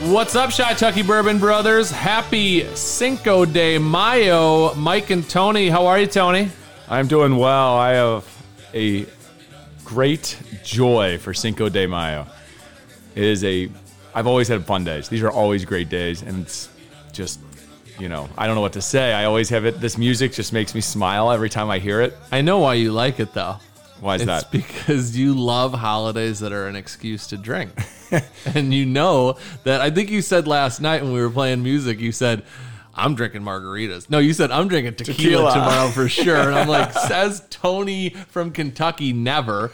What's up, Shy Tucky Bourbon Brothers? Happy Cinco de Mayo, Mike and Tony. How are you, Tony? I'm doing well. I have a great joy for Cinco de Mayo. It is a, I've always had fun days. These are always great days, and it's just, you know, I don't know what to say. I always have it. This music just makes me smile every time I hear it. I know why you like it, though. Why is It's that? because you love holidays that are an excuse to drink. and you know that I think you said last night when we were playing music, you said, I'm drinking margaritas. No, you said I'm drinking tequila, Tequila. tomorrow for sure. And I'm like, says Tony from Kentucky, never.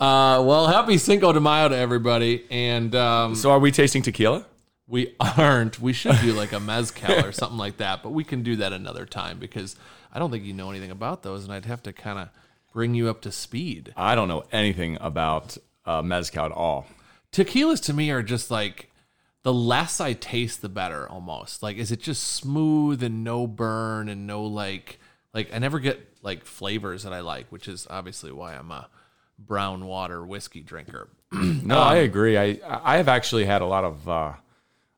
Uh, well, happy Cinco de Mayo to everybody. And um, So are we tasting tequila? we aren't. We should do like a mezcal or something like that, but we can do that another time because I don't think you know anything about those, and I'd have to kind of bring you up to speed. I don't know anything about uh, mezcal at all. Tequilas to me are just like the less I taste, the better. Almost like is it just smooth and no burn and no like like I never get like flavors that I like, which is obviously why I'm a brown water whiskey drinker. No, I agree. I I have actually had a lot of uh,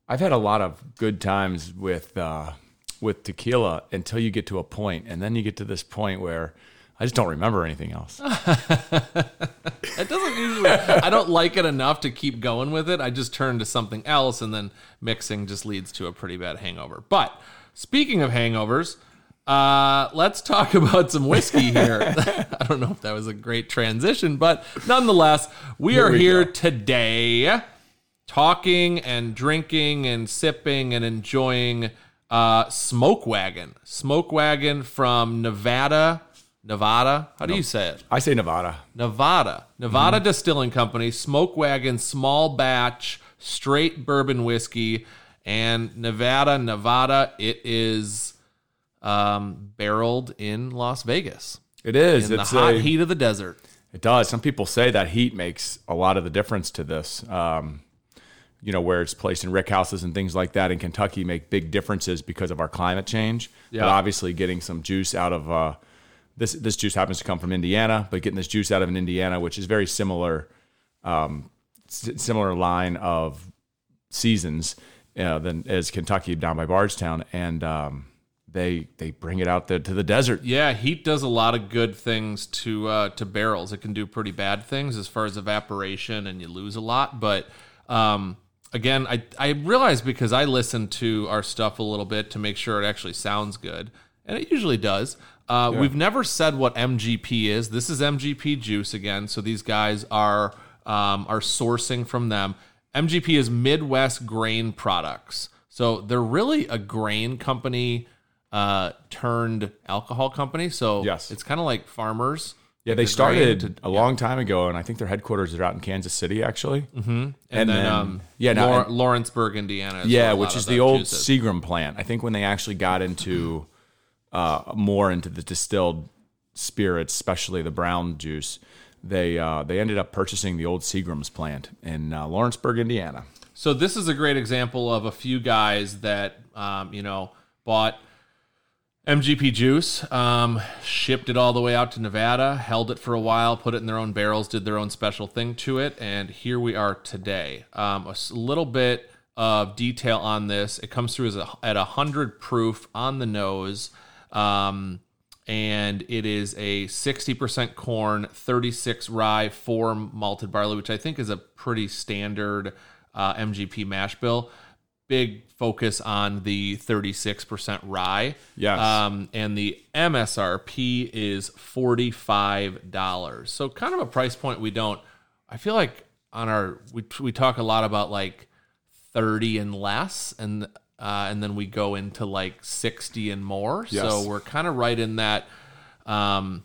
I've had a lot of good times with uh, with tequila until you get to a point, and then you get to this point where I just don't remember anything else. It doesn't usually. I don't like it enough to keep going with it. I just turn to something else, and then mixing just leads to a pretty bad hangover. But speaking of hangovers, uh, let's talk about some whiskey here. I don't know if that was a great transition, but nonetheless, we are we here go. today talking and drinking and sipping and enjoying uh, Smoke Wagon. Smoke Wagon from Nevada. Nevada? How do you say it? I say Nevada. Nevada. Nevada Mm-hmm. Distilling Company, Smoke Wagon, small batch, straight bourbon whiskey. And Nevada, Nevada, it is um, barreled in Las Vegas It is. in the it's hot a- heat of the desert. It does. Some people say that heat makes a lot of the difference to this. Um, you know, where it's placed in rick houses and things like that in Kentucky make big differences because of our climate change. Yeah. But obviously, getting some juice out of uh, this this juice happens to come from Indiana, but getting this juice out of an Indiana, which is very similar, um, s- similar line of seasons uh, than as Kentucky down by Bardstown, and um, they they bring it out there to the desert. Yeah, heat does a lot of good things to uh, to barrels. It can do pretty bad things as far as evaporation, and you lose a lot. But um, again, I I realize because I listen to our stuff a little bit to make sure it actually sounds good, and it usually does. Uh, We've never said what MGP is. This is MGP Juice again. So these guys are um, are sourcing from them. MGP is Midwest Grain Products. So they're really a grain company uh, turned alcohol company. So Yes. it's kind of like farmers. Yeah, they grain started a long time ago, and I think their headquarters are out in Kansas City, actually. Mm-hmm. and, And then, then- um, yeah, now- Lawr- Lawrenceburg, Indiana. Yeah, where a lot which is the old. Seagram plant. I think when they actually got into uh, more into the distilled spirits, especially the brown juice, they uh, they ended up purchasing the old Seagram's plant in uh, Lawrenceburg, Indiana. So this is a great example of a few guys that um, you know bought MGP juice, um, shipped it all the way out to Nevada, held it for a while, put it in their own barrels, did their own special thing to it, and here we are today. Um, a little bit of detail on this. It comes through as a, at hundred proof on the nose. Um, and it is a 60% corn, 36 rye, 4 malted barley, which I think is a pretty standard uh, MGP mash bill. Big focus on the 36% rye. Yes. Um, and the MSRP is $45. So kind of a price point we don't, I feel like on our, we, we talk a lot about like 30 and less and uh, and then we go into like 60 and more so we're kind of right in that um,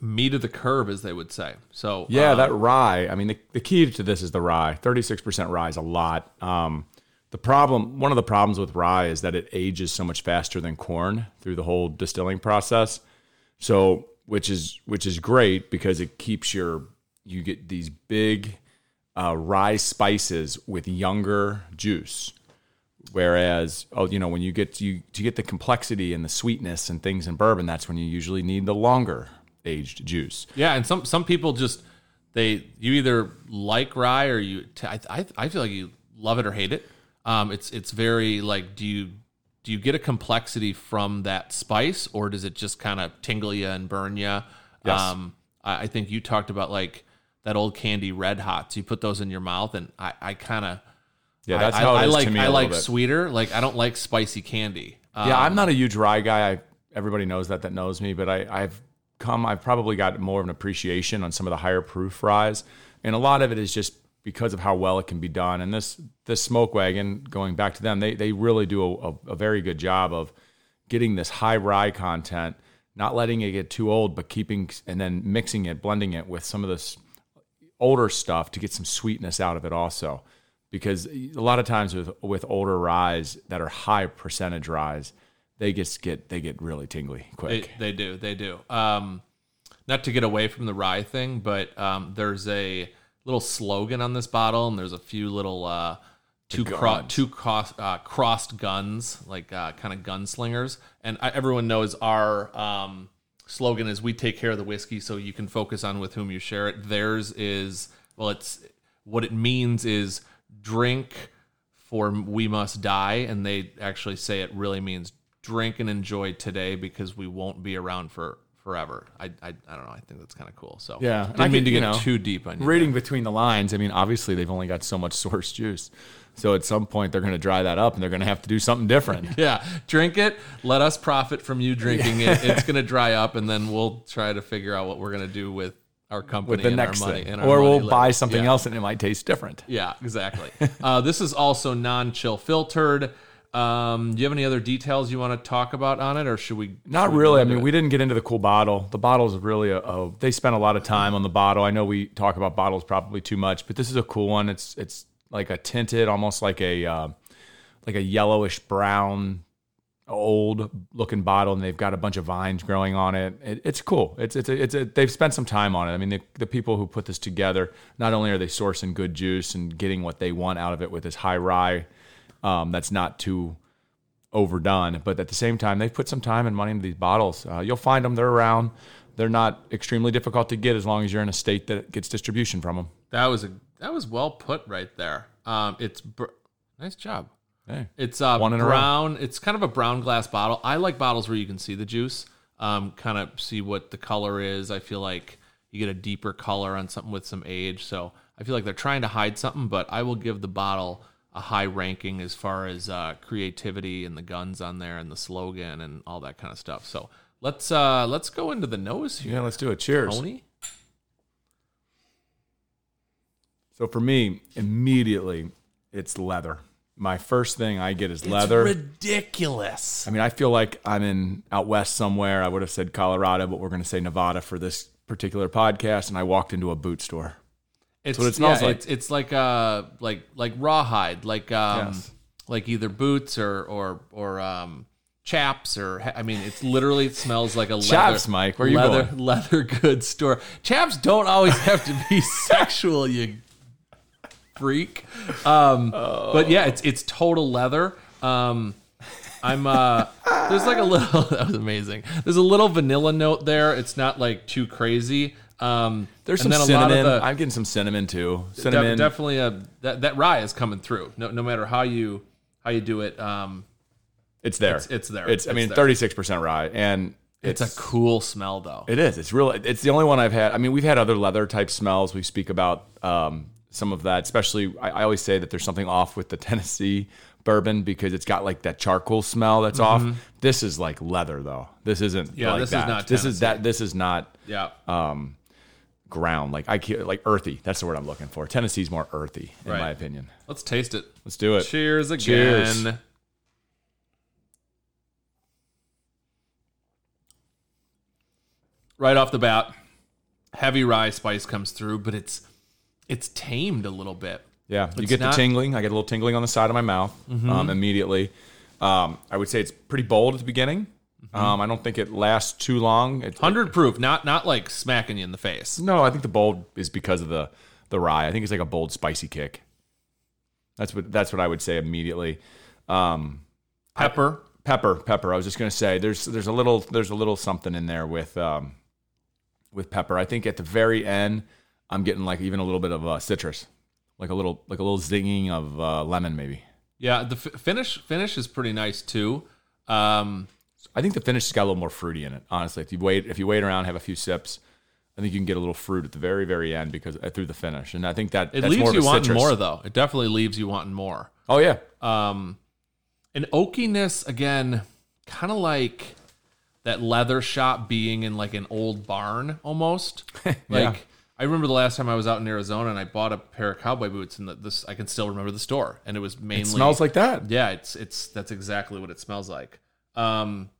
meat of the curve as they would say so Yeah, uh, that rye. I mean, the, the key to this is the rye. Thirty six percent rye is a lot. Um, the problem, one of the problems with rye is that it ages so much faster than corn through the whole distilling process. So, which is which is great because it keeps your you get these big uh, rye spices with younger juice. Whereas, oh, you know, when you get you to get the complexity and the sweetness and things in bourbon, that's when you usually need the longer aged juice. yeah and some some people just they you either like rye or you t- I, I, I feel like you love it or hate it Um, it's it's very like do you do you get a complexity from that spice or does it just kind of tingle you and burn you? Yes. Um, I, I think you talked about like that old candy red hots. You put those in your mouth, and I, I kind of Yeah, that's I, how it I is like to me. I like sweeter. Like I don't like spicy candy. Um, Yeah, I'm not a huge rye guy. I everybody knows that that knows me, but I, I've come. I've probably got more of an appreciation on some of the higher proof ryes, and a lot of it is just because of how well it can be done. And this this smoke wagon, going back to them, they they really do a, a, a very good job of getting this high rye content, not letting it get too old, but keeping and then mixing it, blending it with some of this older stuff to get some sweetness out of it also because a lot of times with with older ryes that are high percentage ryes they just get they get really tingly They, quick they do. They do. Um, not to get away from the rye thing, but um, there's a little slogan on this bottle, and there's a few little uh, two cro- two cross, uh, crossed guns, like uh, kind of gunslingers. And I, everyone knows our um, slogan is "We take care of the whiskey, so you can focus on with whom you share it." Theirs is well, it's what it means is drink for we must die and they actually say it really means drink and enjoy today because we won't be around for forever. I i, I don't know. I think that's kind of cool so. Yeah, didn't I mean could, to you get know, too deep on you reading between the lines i mean obviously they've only got so much source juice. So at some point they're going to dry that up and they're going to have to do something different. Yeah drink it let us profit from you drinking it. It's going to dry up and then we'll try to figure out what we're going to do with our company with the next thing or we'll later. buy something Yeah. else and it might taste different Yeah, exactly. uh, this is also non-chill filtered. Um, do you have any other details you want to talk about on it, or should we? Not should really. I mean, it? we didn't get into the cool bottle. The bottle is really a, a. They spent a lot of time on the bottle. I know we talk about bottles probably too much, but this is a cool one. It's it's like a tinted, almost like a uh, like a yellowish brown, old looking bottle, and they've got a bunch of vines growing on it. it it's cool. It's it's a, it's a, they've spent some time on it. I mean, the, the people who put this together, not only are they sourcing good juice and getting what they want out of it with this high rye, um, that's not too overdone. But at the same time, they've put some time and money into these bottles. Uh, you'll find them; they're around. They're not extremely difficult to get as long as you're in a state that gets distribution from them. That was a that was well put right there. Um, it's br- nice job. Hey, It's uh, One brown. It's kind of a brown glass bottle. I like bottles where you can see the juice, um, kind of see what the color is. I feel like you get a deeper color on something with some age. So I feel like they're trying to hide something, but I will give the bottle a high ranking as far as uh, creativity and the guns on there and the slogan and all that kind of stuff. So let's uh, let's go into the nose here, yeah, let's do it. Cheers. Tony. So for me, immediately, it's leather. My first thing I get is leather. ridiculous. I mean, I feel like I'm in out west somewhere. I would have said Colorado, but we're going to say Nevada for this particular podcast. And I walked into a boot store. It's what it smells yeah, like. It's, it's like uh like like rawhide, like um Yes. like either boots or or or um chaps or I mean it's literally it smells like a Chaps, leather, Mike, where you leather going? leather goods store. Chaps don't always have to be sexual, you freak. Um but yeah, it's it's total leather. Um I'm uh there's like a little that was amazing. There's a little vanilla note there. It's not like too crazy. Um There's some and a lot of cinnamon. the- I'm getting some cinnamon too. Cinnamon. definitely a that, that rye is coming through. No, no matter how you how you do it, um, it's there. it's- it's there. It's. I mean, 36 percent rye, and it's, a cool smell though. It is. It's real. It's the only one I've had. I mean, we've had other leather type smells. We speak about um, some of that. Especially, I, I always say that there's something off with the Tennessee bourbon because it's got like that charcoal smell that's off. This is like leather though. This isn't. Mm-hmm. Yeah, like this is that. not This is that. This is not yeah, um ground. Like I like earthy. That's the word I'm looking for. Tennessee's more earthy, in Right. my opinion. let's taste it. Let's do it. Cheers again. Cheers. Right off the bat, heavy rye spice comes through, but it's it's tamed a little bit. Yeah, you It's get not- Mm-hmm. the tingling. I get a little tingling on the side of my mouth um, immediately. Um, I would say it's pretty bold at the beginning. Mm-hmm. Um, I don't think it lasts too long. It, Hundred proof, not not like smacking you in the face. no, I think the bold is because of the the rye. I think it's like a bold, spicy kick. That's what that's what I would say immediately. Um, Pepper, pepper, pepper. I was just gonna say there's there's a little there's a little something in there with um, with pepper. I think at the very end, I'm getting like even a little bit of uh, citrus, like a little like a little zinging of uh, lemon maybe. Yeah, the f- finish finish is pretty nice too. Um, I think the finish has got a little more fruity in it. Honestly, if you wait, if you wait around, have a few sips, I think you can get a little fruit at the very, very end because uh, through the finish. And I think that it leaves more you wanting citrus. more though. It definitely leaves you wanting more. Oh yeah, Um, an oakiness again, kind of like that leather shop being in like an old barn almost. Like I remember the last time I was out in Arizona and I bought a pair of cowboy boots and the, this I can still remember the store and it was mainly it smells like that. yeah, it's it's that's exactly what it smells like. Um,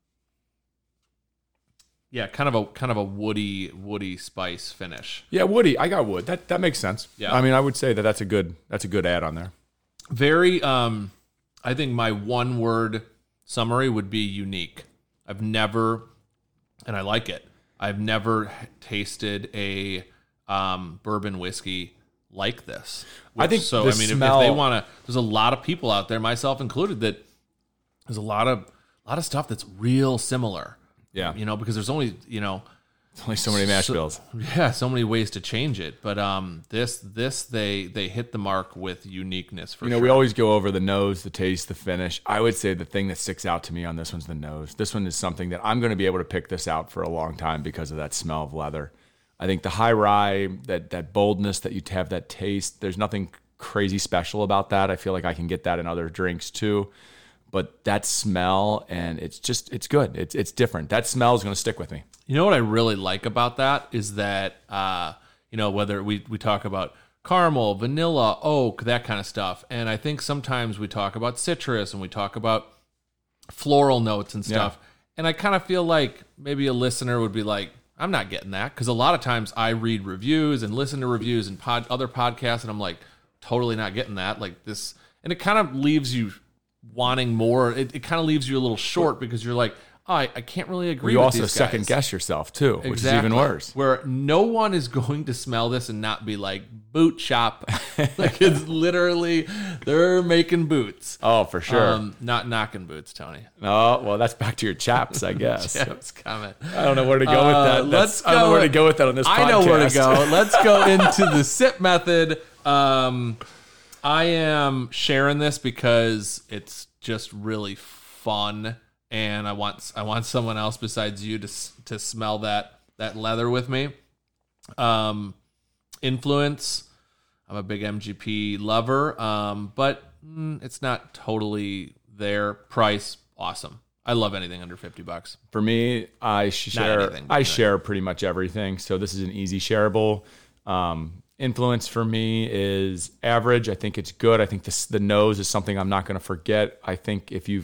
yeah, kind of a kind of a woody woody spice finish. Yeah, woody. I got wood. That that makes sense. Yeah. I mean, I would say that that's a good that's a good add on there. Very um I think my one word summary would be unique. I've never and I like it. I've never tasted a um bourbon whiskey like this. I think so I mean if- if, they want to there's a lot of people out there myself included that there's a lot of a lot of stuff that's real similar. Yeah. You know, because there's only, you know, it's Only so many mash So- bills. yeah, so many ways to change it. But um this this they they hit the mark with uniqueness for You know, sure. we always go over the nose, the taste, the finish. I would say the thing that sticks out to me on this one's the nose. This one is something that I'm going to be able to pick this out for a long time because of that smell of leather. I think the high rye, that that boldness that you have that taste, there's nothing crazy special about that. I feel like I can get that in other drinks too. But that smell and it's just it's good. It's it's different. That smell is going to stick with me. You know what I really like about that is that uh, you know whether we we talk about caramel, vanilla, oak, that kind of stuff, and I think sometimes we talk about citrus and we talk about floral notes and stuff, and I kind of feel like maybe a listener would be like, I'm not getting that because a lot of times I read reviews and listen to reviews and pod other podcasts, and I'm like totally not getting that like this, and it kind of leaves you wanting more. It, it kind of leaves you a little short because you're like. I, I can't really agree. You also second guess yourself too, which is even worse. Where no one is going to smell this and not be like boot shop. like it's literally they're making boots. Oh, for sure. Um, not knocking boots, Tony. oh, well, that's back to your chaps, I guess. Coming. I don't know where to go Uh, with that. let's That's- I don't know where to go with that on this. I know where to go. Let's go into the sip method. Um, I am sharing this because it's just really fun, and I want I want someone else besides you to to smell that that leather with me. Um, influence. I'm a big MGP lover, um, but mm, it's not totally there. Price awesome. I love anything under fifty bucks. For me, I share. anything, I share pretty much everything. So this is an easy shareable. Um, influence for me is average. I think it's good. I think this, the nose is something I'm not going to forget. I think if you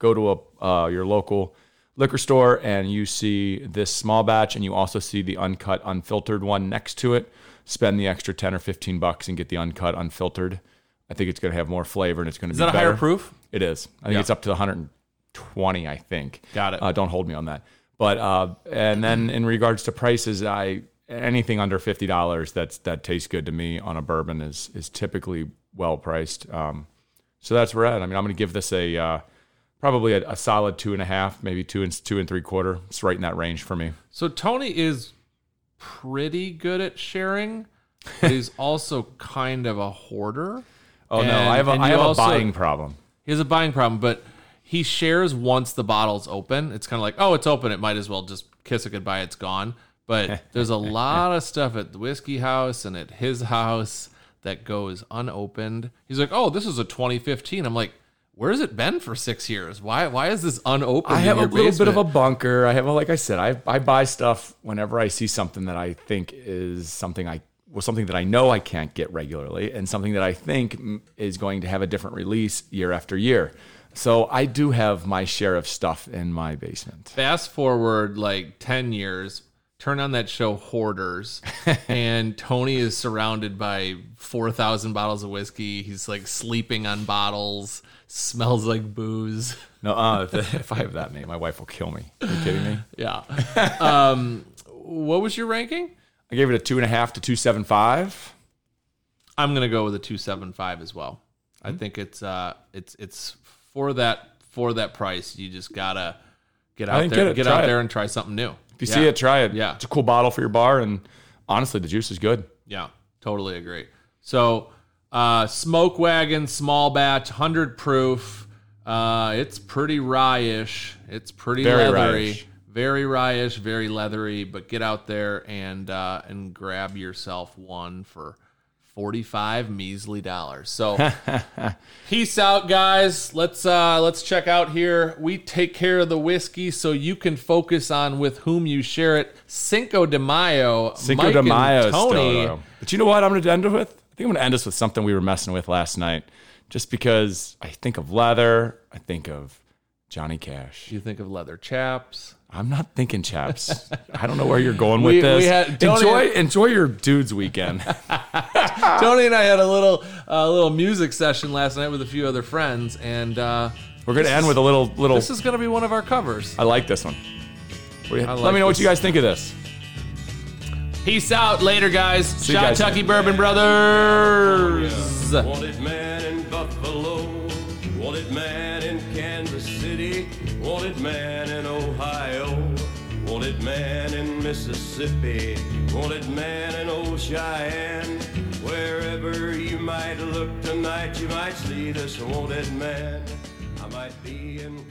go to a uh, your local liquor store and you see this small batch and you also see the uncut unfiltered one next to it, spend the extra 10 or 15 bucks and get the uncut unfiltered. I think it's going to have more flavor and it's going to Is be that a better. higher proof? It is. I think Yeah. it's up to 120. I think. Got it. Uh, don't hold me on that. But uh, and then in regards to prices, I anything under fifty dollars that's that tastes good to me on a bourbon is is typically well priced. Um, so that's where we're at. I mean, I'm going to give this a uh, probably a, a solid two and a half, maybe two and two and three quarter. It's right in that range for me. So Tony is pretty good at sharing, but he's also kind of a hoarder. Oh no, I have a, and have also- a buying problem. He has a buying problem, but he shares once the bottle's open. It's kind of like, oh, it's open. It might as well just kiss it goodbye. It's gone. But there's a lot of stuff at the whiskey house and at his house that goes unopened. He's like, oh, this is a 2015. I'm like, where's it been for six years? Why? Why is this unopened? I have a little bit of a bunker. I have, a, like I said, I I buy stuff whenever I see something that I think is something I well something that I know I can't get regularly, and something that I think is going to have a different release year after year. So I do have my share of stuff in my basement. fast forward like 10 years turn on that show hoarders. And tony is surrounded by 4000 bottles of whiskey. He's like sleeping on bottles. Smells like booze. No, uh, if, if I have that name, my wife will kill me. Are you kidding me? yeah. Um what was your ranking? I gave it a two and a half to two seven five. i'm gonna go with a 275 as well. I think it's uh it's it's for that for that price you just gotta get out there get it, get out it. there and try something new If you see it, try it. Yeah. it's a cool bottle for your bar, and honestly, the juice is good. Yeah, totally agree. So Uh, smoke wagon, small batch, hundred proof. Uh, it's pretty rye-ish. It's pretty Very leathery, rye-ish. very rye-ish, very leathery. But get out there and uh, and grab yourself one for forty-five measly dollars. So peace out, guys. Let's uh, let's check out here. We take care of the whiskey so you can focus on with whom you share it. Cinco de Mayo, Cinco Mike de Mayo, Tony. But you know what? I'm going to end it with. I think I'm going to end this with something we were messing with last night, just because I think of leather. I think of Johnny Cash. You think of leather chaps. I'm not thinking chaps. I don't know where you're going with We- this. we had- Tony- enjoy enjoy your dudes weekend. Tony and I had a little uh, little music session last night with a few other friends, and uh, We're going to end with a little little. this is going to be one of our covers. I like this one. What do you- I let me know what you guys think of this. Peace out, later, guys. you guys. Shot Bourbon Brothers. Wanted man in Buffalo, wanted man in Kansas City, wanted man in Ohio, wanted man in Mississippi, wanted man in old Cheyenne. Wherever you might look tonight, you might see this wanted man. I might be in.